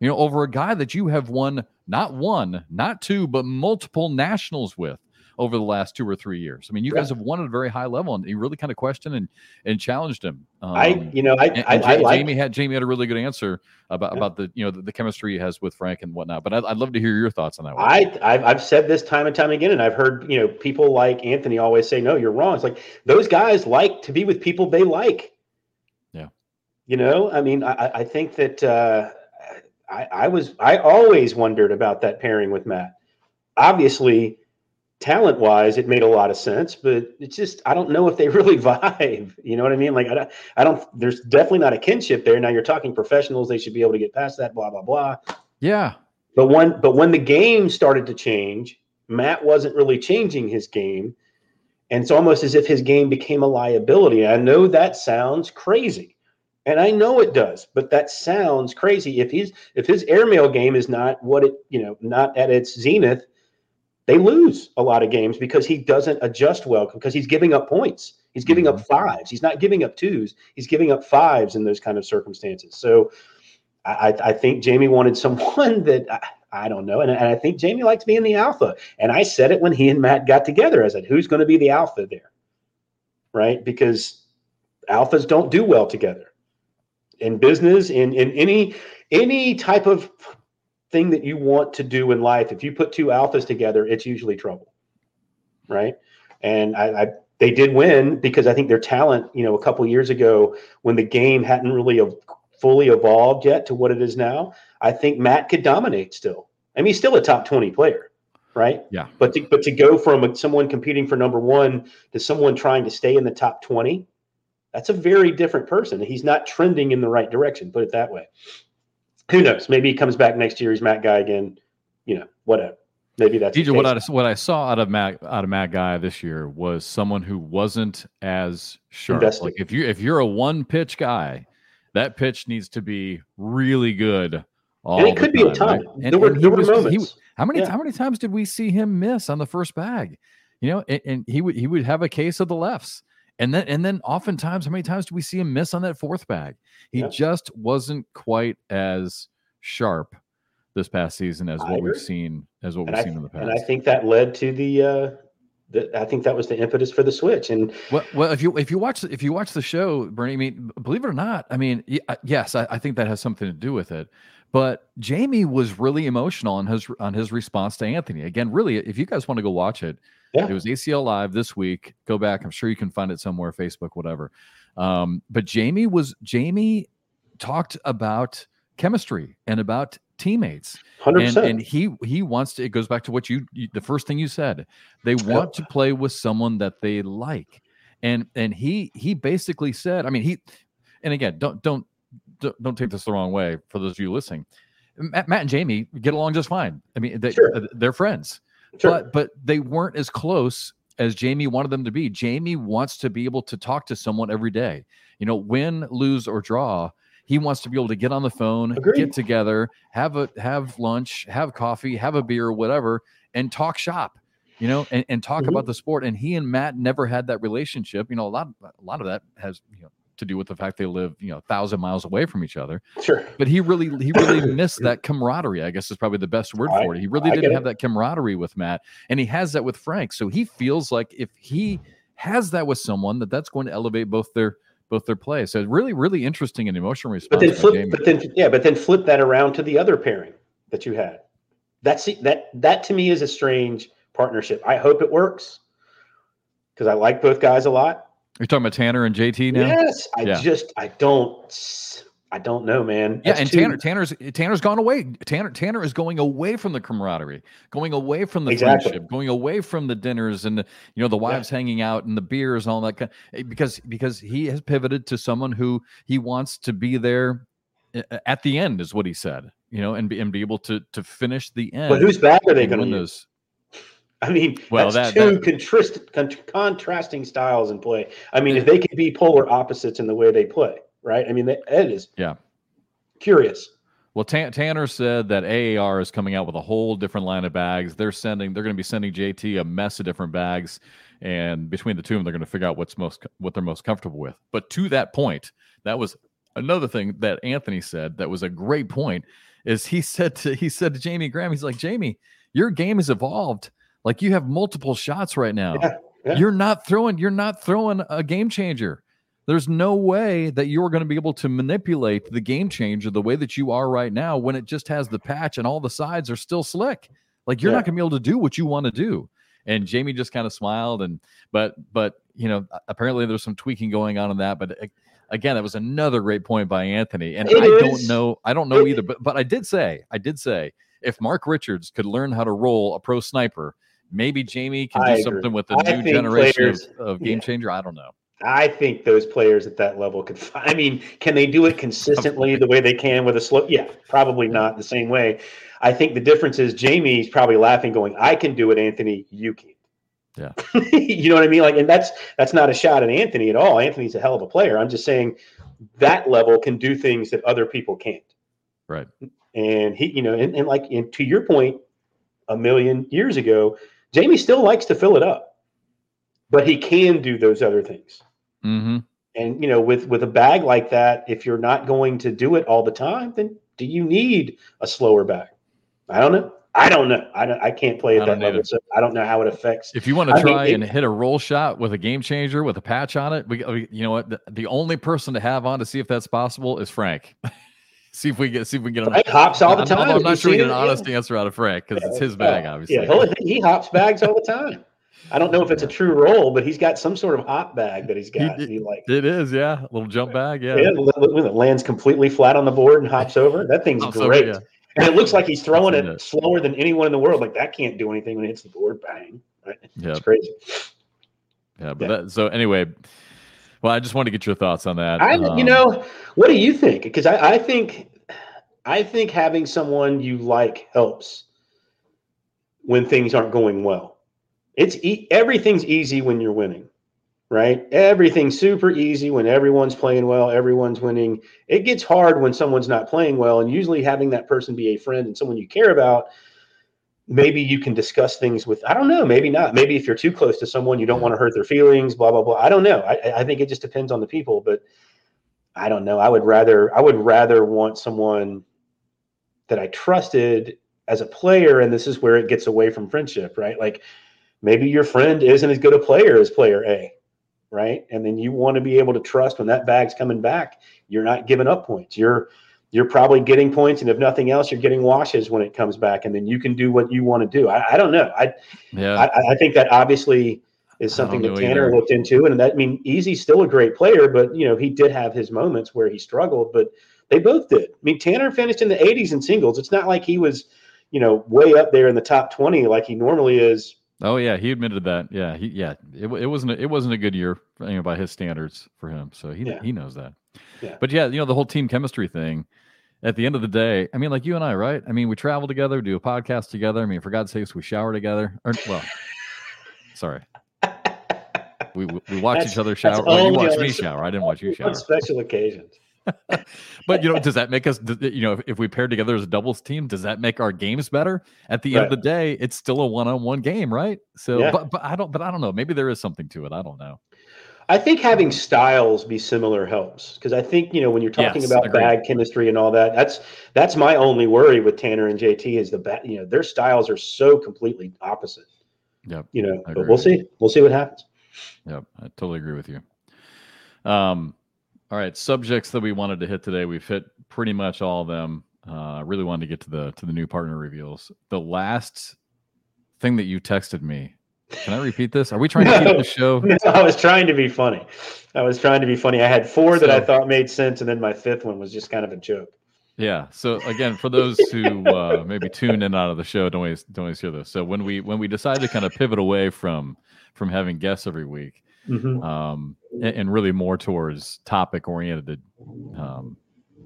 You know, over a guy that you have won not one, not two, but multiple nationals with over the last two or three years. I mean, you guys have won at a very high level, and you really kind of questioned and and challenged him. Um, I, you know, I, and, and I, I like, Jamie had Jamie had a really good answer about yeah. about the you know the, the, chemistry he has with Frank and whatnot. But I'd, I'd love to hear your thoughts on that. One. I I've, I've said this time and time again, and I've heard you know people like Anthony always say, "No, you're wrong." It's like those guys like to be with people they like. Yeah. You know, I mean, I, I think that. Uh, I, I was I always wondered about that pairing with Matt. Obviously, talent wise, it made a lot of sense, but it's just I don't know if they [LAUGHS] really vibe. You know what I mean? Like I don't, I don't. There's definitely not a kinship there. Now you're talking professionals; they should be able to get past that. Blah blah blah. Yeah. But when but when the game started to change, Matt wasn't really changing his game, and it's almost as if his game became a liability. I know that sounds crazy, and I know it does, but that sounds crazy. If he's if his airmail game is not what it, you know, not at its zenith, they lose a lot of games because he doesn't adjust well because he's giving up points. He's giving mm-hmm. up fives. He's not giving up twos. He's giving up fives in those kind of circumstances. So I, I think Jamie wanted someone [LAUGHS] that I, I don't know. And, and I think Jamie likes being the alpha. And I said it when he and Matt got together. I said, who's going to be the alpha there? Right? Because alphas don't do well together in business in in any any type of thing that you want to do in life if you put two alphas together it's usually trouble right and I, I they did win because i think their talent you know a couple years ago when the game hadn't really fully evolved yet to what it is now i think matt could dominate still i mean he's still a top 20 player right yeah but to, but to go from someone competing for number one to someone trying to stay in the top 20 that's a very different person. He's not trending in the right direction, put it that way. Who knows? Maybe he comes back next year. He's Matt Guy again. You know, whatever. Maybe that's DJ. What I what I saw out of Matt out of Matt Guy this year was someone who wasn't as sharp. Invested. Like if you if you're a one pitch guy, that pitch needs to be really good. All and it could time, be a ton. Right? And, there were, there were was, moments. He, how many yeah. how many times did we see him miss on the first bag? You know, and, and he would he would have a case of the lefts. And then and then oftentimes, how many times do we see him miss on that fourth bag? He yeah. just wasn't quite as sharp this past season as I what agree. we've seen as what and we've I, seen in the past. And I think that led to the uh the, I think that was the impetus for the switch. And well, well, if you if you watch if you watch the show, Bernie, I mean, believe it or not, I mean, yes, I, I think that has something to do with it. But Jamie was really emotional on his on his response to Anthony. Again, really, if you guys want to go watch it, yeah. It was ACL Live this week. Go back. I'm sure you can find it somewhere, Facebook, whatever. Um, but Jamie was Jamie talked about chemistry and about teammates. 100%. And, and he he wants to. It goes back to what you, you the first thing you said. They want to play with someone that they like, and and he he basically said. I mean he, and again, don't don't don't, don't take this the wrong way for those of you listening. Matt, Matt and Jamie get along just fine. I mean, they, Sure. they're friends, Sure. but but they weren't as close as Jamie wanted them to be. Jamie wants to be able to talk to someone every day. You know, win, lose, or draw. He wants to be able to get on the phone, Agreed. get together, have a have lunch, have coffee, have a beer, whatever, and talk shop. You know, and, and talk Mhm. about the sport. And he and Matt never had that relationship. You know, a lot a lot of that has you know to do with the fact they live you know a thousand miles away from each other sure. but he really he really [COUGHS] missed that camaraderie i guess is probably the best word I- for it he really I didn't it. have that camaraderie with matt and he has that with frank so he feels like if he has that with someone that that's going to elevate both their both their play so really really interesting and emotional response But then flip, but then yeah, but then flip that around to the other pairing that you had. That's that that to me is a strange partnership. I hope it works because I like both guys a lot. You're talking about tanner and jt now Yes, I Yeah. just I don't I don't know, man. yeah, That's and too- Tanner, Tanner's Tanner's gone away. Tanner, Tanner is going away from the camaraderie, going away from the Exactly. friendship, going away from the dinners and the, you know the wives hanging out and the beers and all that kind. eh, Because because he has pivoted to someone who he wants to be there eh, at the end, is what he said. You know, and be, and be able to to finish the end. But whose back are they going win to use? [LAUGHS] I mean, Well, that's that- two that- contrast, con- contrasting styles in play. I mean, if they can be polar opposites in the way they play, right? I mean, that, that is Yeah. curious. Well, Tan- Tanner said that AAR is coming out with a whole different line of bags. They're sending, they're going to be sending JT a mess of different bags, and between the two of them, they're going to figure out what's most what they're most comfortable with. But to that point, that was another thing that Anthony said that was a great point. Is he said to he said to Jamie Graham, he's like Jamie, your game has evolved. Like you have multiple shots right now. Yeah, yeah. You're not throwing. You're not throwing a game changer. There's no way that you're going to be able to manipulate the game changer the way that you are right now when it just has the patch and all the sides are still slick. Like you're Yeah. not going to be able to do what you want to do. And Jamie just kind of smiled and but but you know apparently there's some tweaking going on in that. But again, that was another great point by Anthony. And It I don't know. I don't know either. But but I did say I did say if Mark Richards could learn how to roll a pro sniper. Maybe Jamie can I do agree. something with the I new generation of, players- of game yeah. changer. I don't know. I think those players at that level could. I mean, can they do it consistently the way they can with a slow? Yeah, probably not the same way. I think the difference is Jamie's probably laughing, going, "I can do it, Anthony. You can't." Yeah. [LAUGHS] you know what I mean? Like, and that's that's not a shot at Anthony at all. Anthony's a hell of a player. I'm just saying that level can do things that other people can't. Right. And he, you know, and, and like, and to your point, a million years ago, Jamie still likes to fill it up, but he can do those other things. Mm-hmm. And you know, with with a bag like that, if you're not going to do it all the time, then do you need a slower bag? I don't know. I don't know. I don't, I can't play at that level, so I don't know how it affects. If you want to I mean, try it- and hit a roll shot with a game changer with a patch on it, we, we you know what? The, the only person to have on to see if that's possible is Frank. [LAUGHS] see if we get see if we get an, Frank hops all the I'm- time. I'm not you sure we get an it? Yeah. honest answer out of Frank because it's his bag, obviously. Yeah, he'll- hops bags all the time. I don't know if it's a true roll, but he's got some sort of hop bag that he's got. did- He like it is, yeah, a little jump bag, yeah. yeah, when it lands completely flat on the board and hops over. That thing's Hops over, great. yeah. And it looks like he's throwing it it. slower than anyone in the world. Like that can't do anything when it hits the board. Bang. Right? Yeah, It's crazy. yeah. But Yeah. that, so anyway, well, I just want to get your thoughts on that. I, you Um, know, what do you think? Because I, I think, I think having someone you like helps when things aren't going well. It's e- everything's easy when you're winning, right? Everything's super easy when everyone's playing well, everyone's winning. It gets hard when someone's not playing well, and usually having that person be a friend and someone you care about. Maybe you can discuss things with. I don't know. Maybe not. Maybe if you're too close to someone, you don't want to hurt their feelings. Blah blah blah. I don't know. I, I think it just depends on the people, but I don't know. I would rather I would rather want someone that I trusted as a player, and this is where it gets away from friendship, right? Like maybe your friend isn't as good a player as player A, right? And then you want to be able to trust when that bag's coming back, you're not giving up points. You're you're probably getting points, and if nothing else, you're getting washes when it comes back, and then you can do what you want to do. I, I don't know. I yeah, I, I think that obviously is something that Tanner either. looked into. And that I mean, Easy's still a great player, but you know, he did have his moments where he struggled, but they both did. I mean, Tanner finished in the 80s in singles. It's not like he was, you know, way up there in the top 20 like he normally is. Oh yeah, he admitted that. Yeah, he yeah, it, it wasn't a, it wasn't a good year you know, by his standards for him. So he yeah. he knows that. Yeah. But yeah, you know the whole team chemistry thing. At the end of the day, I mean, like you and I, right? I mean, we travel together, do a podcast together. I mean, for God's sakes, we shower together. Or well, [LAUGHS] sorry, we we watch that's, each other shower. Well, you watch me shower. I didn't watch you shower. On special occasions. [LAUGHS] but you know, does that make us? You know, if, if, we pair together as a doubles team, does that make our games better? At the right. end of the day, it's still a one-on-one game, right? So, yeah. but but I don't. But I don't know. Maybe there is something to it. I don't know. I think having styles be similar helps because I think you know when you're talking yes, about agreed. bag chemistry and all that. That's that's my only worry with Tanner and JT is the bat. You know, their styles are so completely opposite. Yep. You know, but we'll see. We'll see what happens. Yep, I totally agree with you. Um, all right, subjects that we wanted to hit today, we've hit pretty much all of them. I uh, really wanted to get to the to the new partner reveals. The last thing that you texted me. Can I repeat this? Are we trying to keep the show? [LAUGHS] No, I was trying to be funny. I was trying to be funny. I had four that I thought made sense, and then my fifth one was just kind of a joke. Yeah. So again, for those who uh, maybe tune in out of the show, don't always don't always hear this. So when we when we decided to kind of pivot away from from having guests every week, mm-hmm. um, and, really more towards topic oriented, um,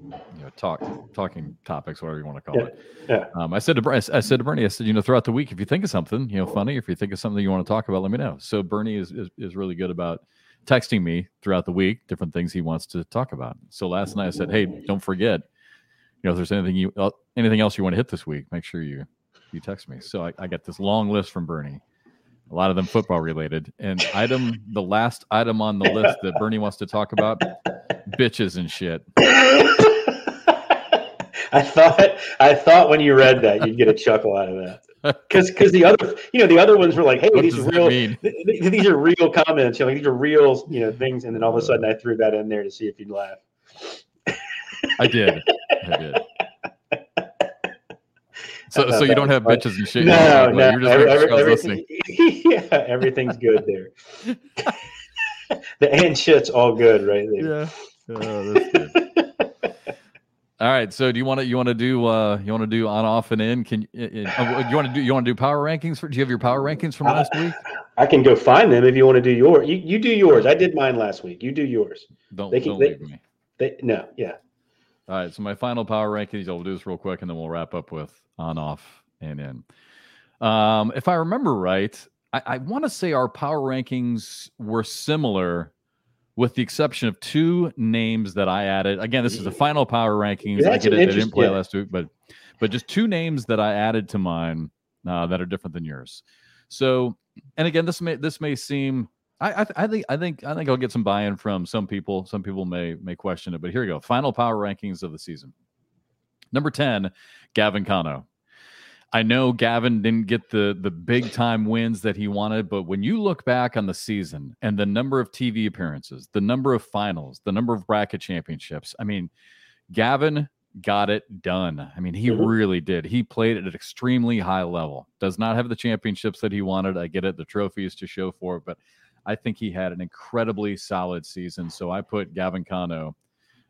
you know, talk talking topics, whatever you want to call yeah. it. Yeah. Um, I said to I said to Bernie, I said, you know, throughout the week, if you think of something, you know, funny, if you think of something you want to talk about, let me know. So Bernie is is, is really good about texting me throughout the week different things he wants to talk about. So last night I said, hey, don't forget, you know, if there's anything you uh, anything else you want to hit this week, make sure you you text me. So I, I got this long list from Bernie a lot of them football related. And item, the last item on the list that Bernie wants to talk about, bitches and shit. [LAUGHS] I thought, I thought when you read that, you'd get a chuckle out of that. [LAUGHS] Because, because the other, you know, the other ones were like, "Hey, what these are real, these are real comments. You know, like, these are real, you know, things." And then all of a uh. sudden, I threw that in there to see if you'd laugh. I did. I did. So, so you don't have funny. bitches and shit. No, no. You're just every, every, everything, [LAUGHS] yeah, everything's good there. [LAUGHS] the and shit's all good right there. Yeah. Oh, that's good. [LAUGHS] all right. So do you want to you want to do uh you want to do on off and in? Can you, uh, you want to do you want to do power rankings for? Do you have your power rankings from last week? I can go find them if you want to do yours. You you do yours. I did mine last week. You do yours. Don't they can, don't they, leave me. They no yeah. All right. So my final power rankings. I'll do this real quick, and then we'll wrap up with on, off, and in. Um, if I remember right, I, I want to say our power rankings were similar, with the exception of two names that I added. Again, this is the final power rankings. Yeah, I, get it, I didn't play last week, but but just two names that I added to mine uh, that are different than yours. So, and again, this may this may seem. I, I, I think I think I think I'll get some buy-in from some people. Some people may may question it, but here we go. Final power rankings of the season. Number 10, Gavin Cano. I know Gavin didn't get the the big time wins that he wanted, but when you look back on the season and the number of TV appearances, the number of finals, the number of bracket championships, I mean, Gavin got it done. I mean, he mm-hmm. really did. He played at an extremely high level. Does not have the championships that he wanted. I get it, the trophies to show for it, but I think he had an incredibly solid season. So I put Gavin Cano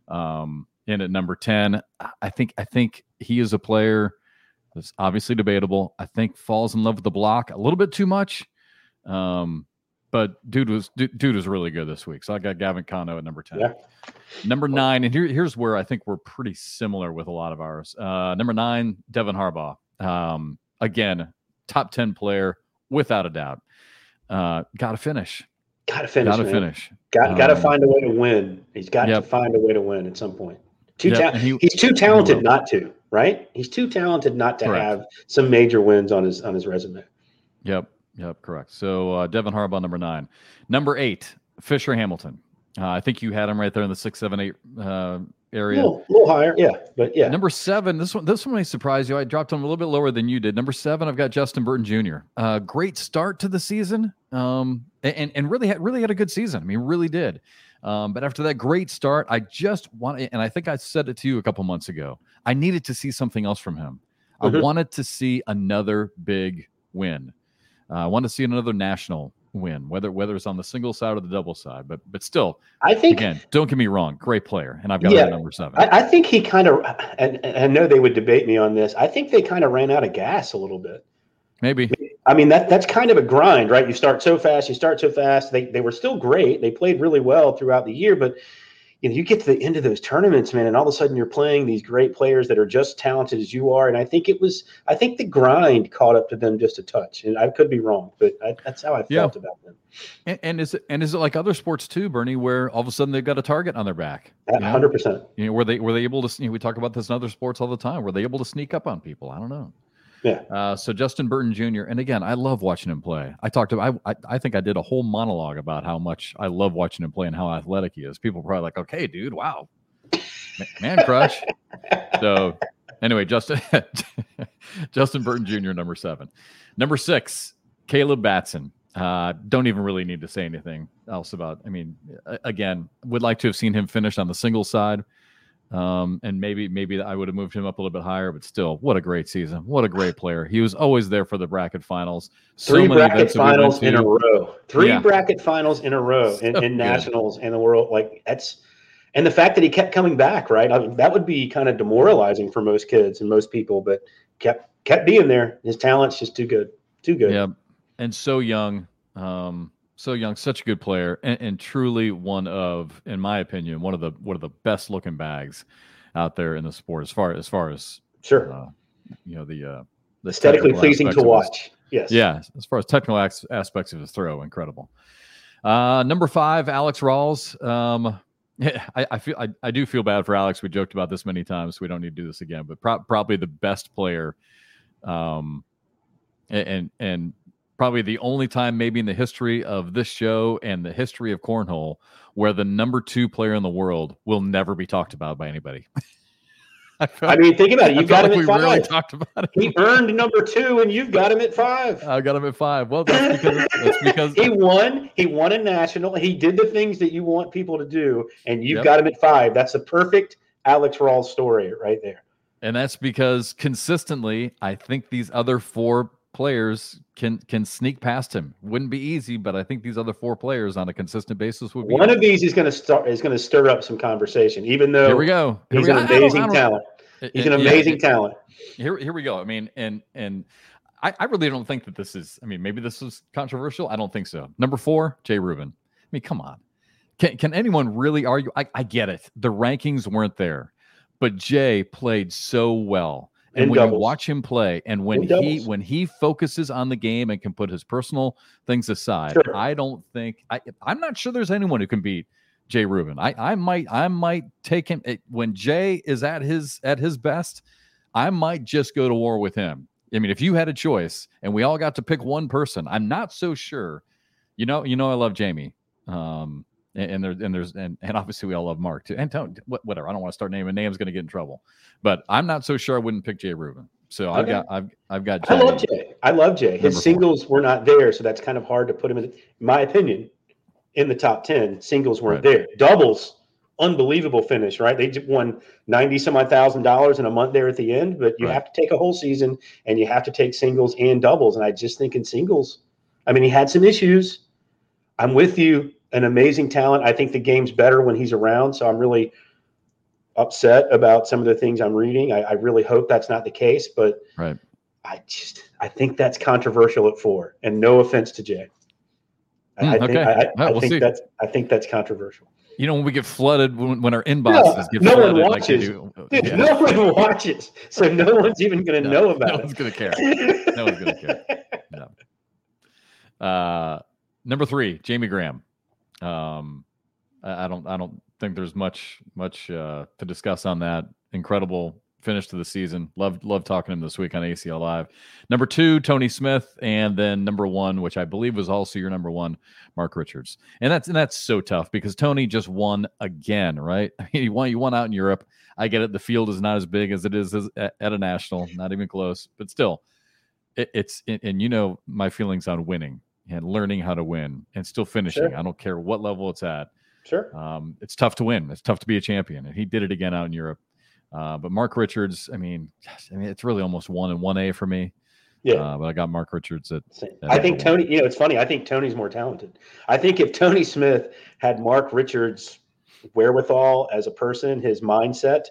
um, in at number 10. I think I think he is a player that's obviously debatable. I think falls in love with the block a little bit too much. Um, but dude was dude, dude, was really good this week. So I got Gavin Cano at number 10. Yeah. Number nine, and here, here's where I think we're pretty similar with a lot of ours. Uh, number nine, Devin Harbaugh. Um, again, top 10 player without a doubt. Uh, gotta finish. Gotta finish. Gotta man. finish. Got um, gotta find a way to win. He's got yep. to find a way to win at some point. Too yep. ta- he, he's too talented he not to, right? He's too talented not to correct. have some major wins on his on his resume. Yep, yep, correct. So uh, Devin Harbaugh, number nine, number eight, Fisher Hamilton. Uh, I think you had him right there in the six, seven, eight uh, area. A little, little, higher, yeah, but yeah. Number seven, this one, this one may surprise you. I dropped him a little bit lower than you did. Number seven, I've got Justin Burton Jr. Uh, great start to the season, um, and and really had really had a good season. I mean, really did. Um, but after that great start, I just want, and I think I said it to you a couple months ago. I needed to see something else from him. Mm-hmm. I wanted to see another big win. Uh, I want to see another national win, whether whether it's on the single side or the double side. But but still, I think again, don't get me wrong, great player, and I've got Yeah, number seven. I, I think he kind of, and, and I know they would debate me on this. I think they kind of ran out of gas a little bit. Maybe I mean that that's kind of a grind, right? You start so fast, you start so fast. They they were still great. They played really well throughout the year, but you know, you get to the end of those tournaments, man, and all of a sudden you're playing these great players that are just talented as you are. And I think it was, I think the grind caught up to them just a touch. And I could be wrong, but I, that's how I Yeah. felt about them. and, and is it and is it like other sports too, Bernie, where all of a sudden they've got a target on their back? Hundred percent. You know, were they were they able to? You know, we talk about this in other sports all the time. Were they able to sneak up on people? I don't know. Yeah. Uh, so Justin Burton Jr. and again, I love watching him play. I talked to I, I I think I did a whole monologue about how much I love watching him play and how athletic he is. People are probably like, okay, dude, wow, man crush. so anyway, Justin [LAUGHS] Justin Burton Jr. number seven, number six, Caleb Batson. Uh, don't even really need to say anything else about. I mean, again, would like to have seen him finish on the single side. Um, and maybe maybe I would have moved him up a little bit higher, but still, what a great season! What a great player! He was always there for the bracket finals. So Three many bracket that we finals in a row. Three Yeah. bracket finals in a row in, So in good. nationals and the world. Like that's, and the fact that he kept coming back, right? I mean, that would be kind of demoralizing for most kids and most people, but kept kept being there. His talent's just too good, too good. Yeah, and so young, um, so young, such a good player, and, and truly one of, in my opinion, one of the one of the best looking bags out there in the sport as far as far as Sure. uh, you know the uh, the Aesthetically pleasing to of his- watch. Yes. Yeah, as far as technical as- aspects of his throw, incredible. Uh, number five, Alex Rawls. Um, [LAUGHS] I, I feel I, I do feel bad for Alex. We joked about this many times. We don't need to do this again, but pro- probably the best player, um, and and probably the only time maybe in the history of this show and the history of cornhole where the number two player in the world will never be talked about by anybody. [LAUGHS] I, I mean, think about it. You've got like him we at five. really talked about it. he earned number two, and you've got him at five. I got him at five. Well, that's because that's because [LAUGHS] he won. He won a national. He did the things that you want people to do, and you've Yep. got him at five. That's a perfect Alex Rawls story right there. and that's because consistently, I think these other four players can can sneak past him. Wouldn't be easy, but I think these other four players on a consistent basis would be. One of these is going to start is going to stir up some conversation, even though Here we go. Here he's we an go. I don't- I amazing don't- talent. He's an Yeah, amazing talent. here here we go i mean and and I, I really don't think that this is i mean maybe this is controversial i don't think so number four jay rubin i mean come on can, can anyone really argue I, I get it the rankings weren't there but jay played so well and when you watch him play and when he doubles. when he focuses on the game and can put his personal things aside Sure. i don't think I, i'm not sure there's anyone who can beat jay rubin i i might i might take him it, when jay is at his at his best I might just go to war with him. I mean, if you had a choice and we all got to pick one person, I'm not so sure. You know, you know, I love Jamie. Um, and, and there, and there's, and, and obviously we all love Mark too. And don't, whatever. I don't want to start naming names, going to get in trouble. But I'm not so sure I wouldn't pick Jay Rubin. So I've Okay. got, I've, I've got. I love Jay. I love Jay. His four. singles were not there, so that's kind of hard to put him in. in my opinion, in the top ten, singles weren't Right. there. Doubles, unbelievable finish, right? They just won ninety some odd thousand dollars in a month there at the end, but you Right. have to take a whole season and you have to take singles and doubles. And I just think in singles, I mean, he had some issues. I'm with you. An amazing talent. I think the game's better when he's around. So I'm really upset about some of the things I'm reading. I, I really hope that's not the case, but Right. I just I think that's controversial at four. And no offense to Jay. I, Hmm, I think okay. I, right, we'll think see. that's I think that's controversial. You know, when we get flooded, when, when our inboxes get no one flooded like watches. do. Dude, yeah. no one watches, so no one's even going to No, know about it. no one's going to care. [LAUGHS] No one's gonna care. Uh, number three, Jamie Graham. Um, I, I don't, I don't think there's much, much uh, to discuss on that. Incredible finish to the season. Love, love talking to him this week on ACL Live. Number two, Tony Smith, and then number one, which I believe was also your number one, Mark Richards. And that's and that's so tough because Tony just won again, right? I mean, he won, you won out in Europe. I get it. The field is not as big as it is as, at, a national, not even close, but still, it, it's and you know my feelings on winning and learning how to win and still finishing. Sure. I don't care what level it's at. Sure. Um, it's tough to win. It's tough to be a champion, and he did it again out in Europe. Uh, but Mark Richards, I mean, gosh, I mean, it's really almost one and one A for me. Yeah. Uh, but I got Mark Richards at. At I think. Tony. You know, it's funny. I think Tony's more talented. I think if Tony Smith had Mark Richards' wherewithal as a person, his mindset,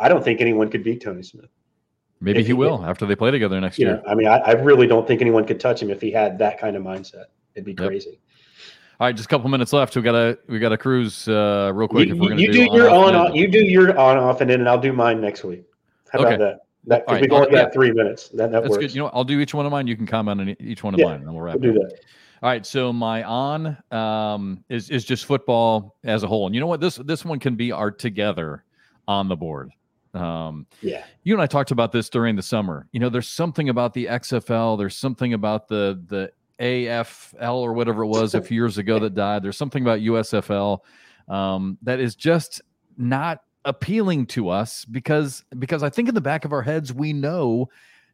I don't think anyone could beat Tony Smith. Maybe he will after they play together next year. know, I mean, I, I really don't think anyone could touch him if he had that kind of mindset. It'd be Yep. crazy. All right, just a couple minutes left. We gotta we gotta cruise uh, real quick. You, if we're gonna you do, do your and off, you do your on off, and then I'll do mine next week. How Okay. about that? That right, we've only I'll- got three minutes. That that That's works. good. You know. I'll do each one of mine. You can comment on each one of Yeah, mine, and we'll wrap. we'll do that. All right, so my on um, is is just football as a whole, and you know what? This this one can be our together on the board. Um, Yeah. you and I talked about this during the summer. You know, there's something about the XFL. There's something about the the AFL or whatever it was a few years ago that died. There's something about USFL um, that is just not appealing to us because because I think in the back of our heads we know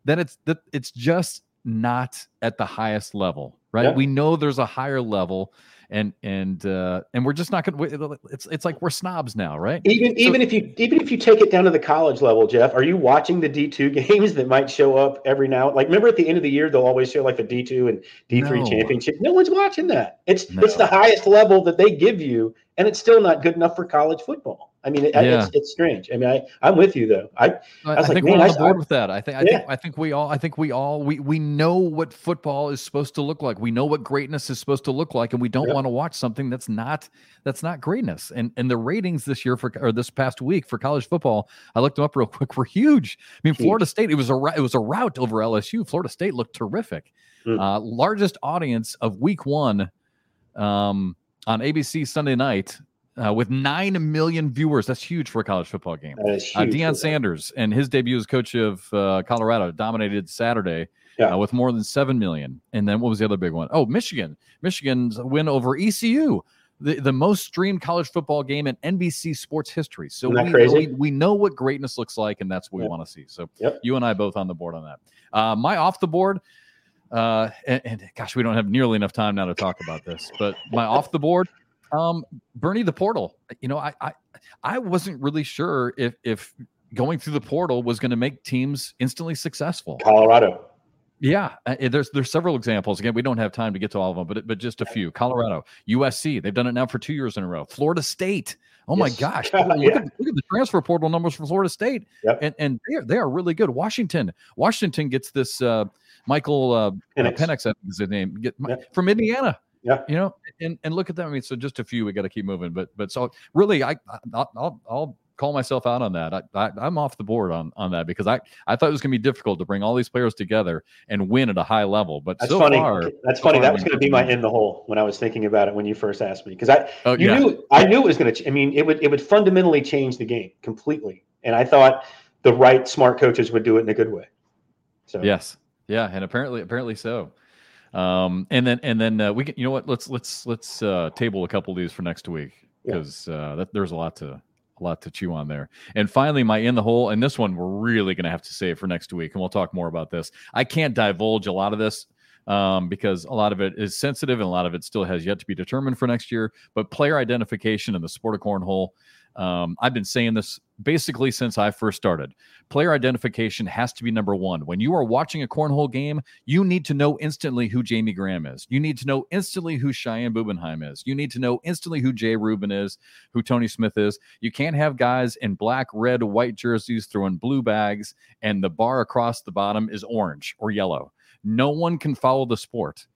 that it's that it's just not at the highest level, right? Yeah. We know there's a higher level, and and uh, and we're just not going to. It's it's like we're snobs now, right? Even even if you even if you take it down to the college level, Jeff, are you watching the D two [LAUGHS] games that might show up every now? Like, remember at the end of the year they'll always show like the D two and D three No. championship. No one's watching that. It's No. it's the highest level that they give you, and it's still not good enough for college football. I mean, it, Yeah. it's, it's strange. I mean, I, I'm with you though. I I, I like, think man, we're on I- the board with that. I think I Yeah. think I think we all I think we all we we know what football is supposed to look like. We know what greatness is supposed to look like, and we don't Yep. want to watch something that's not that's not greatness. And and the ratings this year for or this past week for college football, I looked them up real [LAUGHS] quick, were huge. I mean, Huge. Florida State it was a it was a rout over LSU. Florida State looked terrific. Mm. Uh, largest audience of week one um, on ABC Sunday night. Uh, with nine million viewers, that's huge for a college football game. Uh. Deion. Sanders and his debut as coach of uh, Colorado dominated Saturday Yeah. uh, with more than seven million. And then what was the other big one? Oh, Michigan. Michigan's win over ECU, the, the most streamed college football game in NBC sports history. So we, we we know what greatness looks like, and that's what we want to see. So Yep. you and I both on the board on that. Uh, my off the board. Uh, and, and gosh, we don't have nearly enough time now to talk about this, but my off the board, um, Bernie the Portal. You know, I I, I wasn't really sure if if going through the portal was going to make teams instantly successful. Colorado. Yeah, uh, there's there's several examples. Again, we don't have time to get to all of them, but but just a few. Colorado, USC, they've done it now for two years in a row. Florida State. Oh my Yes. gosh! Yeah. [LAUGHS] Look, at, look at the transfer portal numbers for Florida State, Yep. and and they are they are really good. Washington, Washington gets this uh, Michael uh, Penix. Penix, I think is his name, get, Yep. from Indiana. Yeah. you know, and and look at that. I mean, so just a few. We got to keep moving, but but so really, I I'll I'll, I'll call myself out on that. I, I I'm off the board on on that because I I thought it was going to be difficult to bring all these players together and win at a high level. But That's so funny. far, That's so funny. That was going to be my in the hole when I was thinking about it when you first asked me because I oh you yeah, knew I knew it was going to. I mean, it would it would fundamentally change the game completely, and I thought the right smart coaches would do it in a good way. So yes, yeah, and apparently apparently so. Um, and then and then uh, we can you know what? Let's let's let's uh, table a couple of these for next week Yeah. because uh, that, there's a lot to a lot to chew on there. And finally, my in the hole, and this one we're really going to have to save for next week, and we'll talk more about this. I can't divulge a lot of this um, because a lot of it is sensitive and a lot of it still has yet to be determined for next year. But player identification in the sport of cornhole, um, I've been saying this basically since I first started. Player identification has to be number one. When you are watching a cornhole game, you need to know instantly who Jamie Graham is. You need to know instantly who Cheyenne Bubenheim is. You need to know instantly who Jay Rubin is, who Tony Smith is. You can't have guys in black, red, white jerseys throwing blue bags, and the bar across the bottom is orange or yellow. No one can follow the sport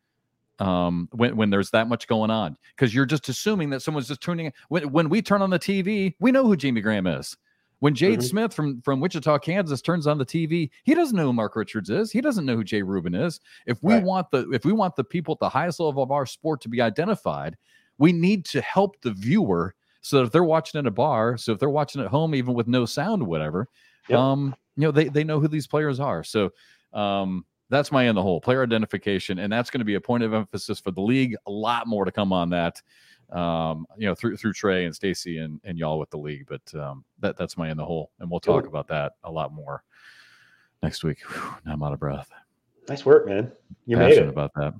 um, when, when there's that much going on because you're just assuming that someone's just tuning in. When, when we turn on the TV, we know who Jamie Graham is. When Jade Mhm. Smith from, from Wichita, Kansas turns on the TV, he doesn't know who Mark Richards is. He doesn't know who Jay Rubin is. If we Right. want the if we want the people at the highest level of our sport to be identified, we need to help the viewer so that if they're watching in a bar, so if they're watching at home, even with no sound, whatever, Yep. um, you know, they they know who these players are. So um that's my in the hole player identification, and that's going to be a point of emphasis for the league. A lot more to come on that, um, you know, through through Trey and Stacy and, and y'all with the league. But um, that that's my in the hole, and we'll talk about that a lot more next week. Whew, now I'm out of breath. nice work, man. You made it. about that.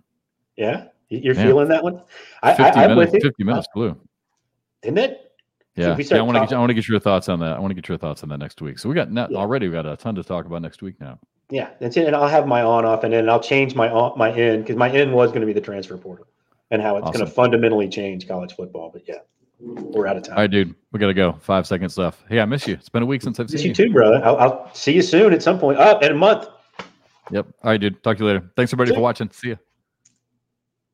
Yeah, You- you're Yeah. feeling that one. I, Fifty I, I'm minutes. with you. Fifty minutes flew. Didn't it? Yeah, yeah. I want to get I want to get your thoughts on that. I want to get your thoughts on that next week. So we got not, Yeah. already we got a ton to talk about next week now. Yeah, that's it. And I'll have my on off and then I'll change my on, my in because my in was going to be the transfer portal and how it's Awesome. going to fundamentally change college football. But yeah, we're out of time. All right, dude. We gotta go. Five seconds left. Hey, I miss you. It's been a week since I've Miss seen you you too, brother. I'll, I'll see you soon at some point. Up in a month. Yep. All right, dude. Talk to you later. Thanks everybody for watching. See ya.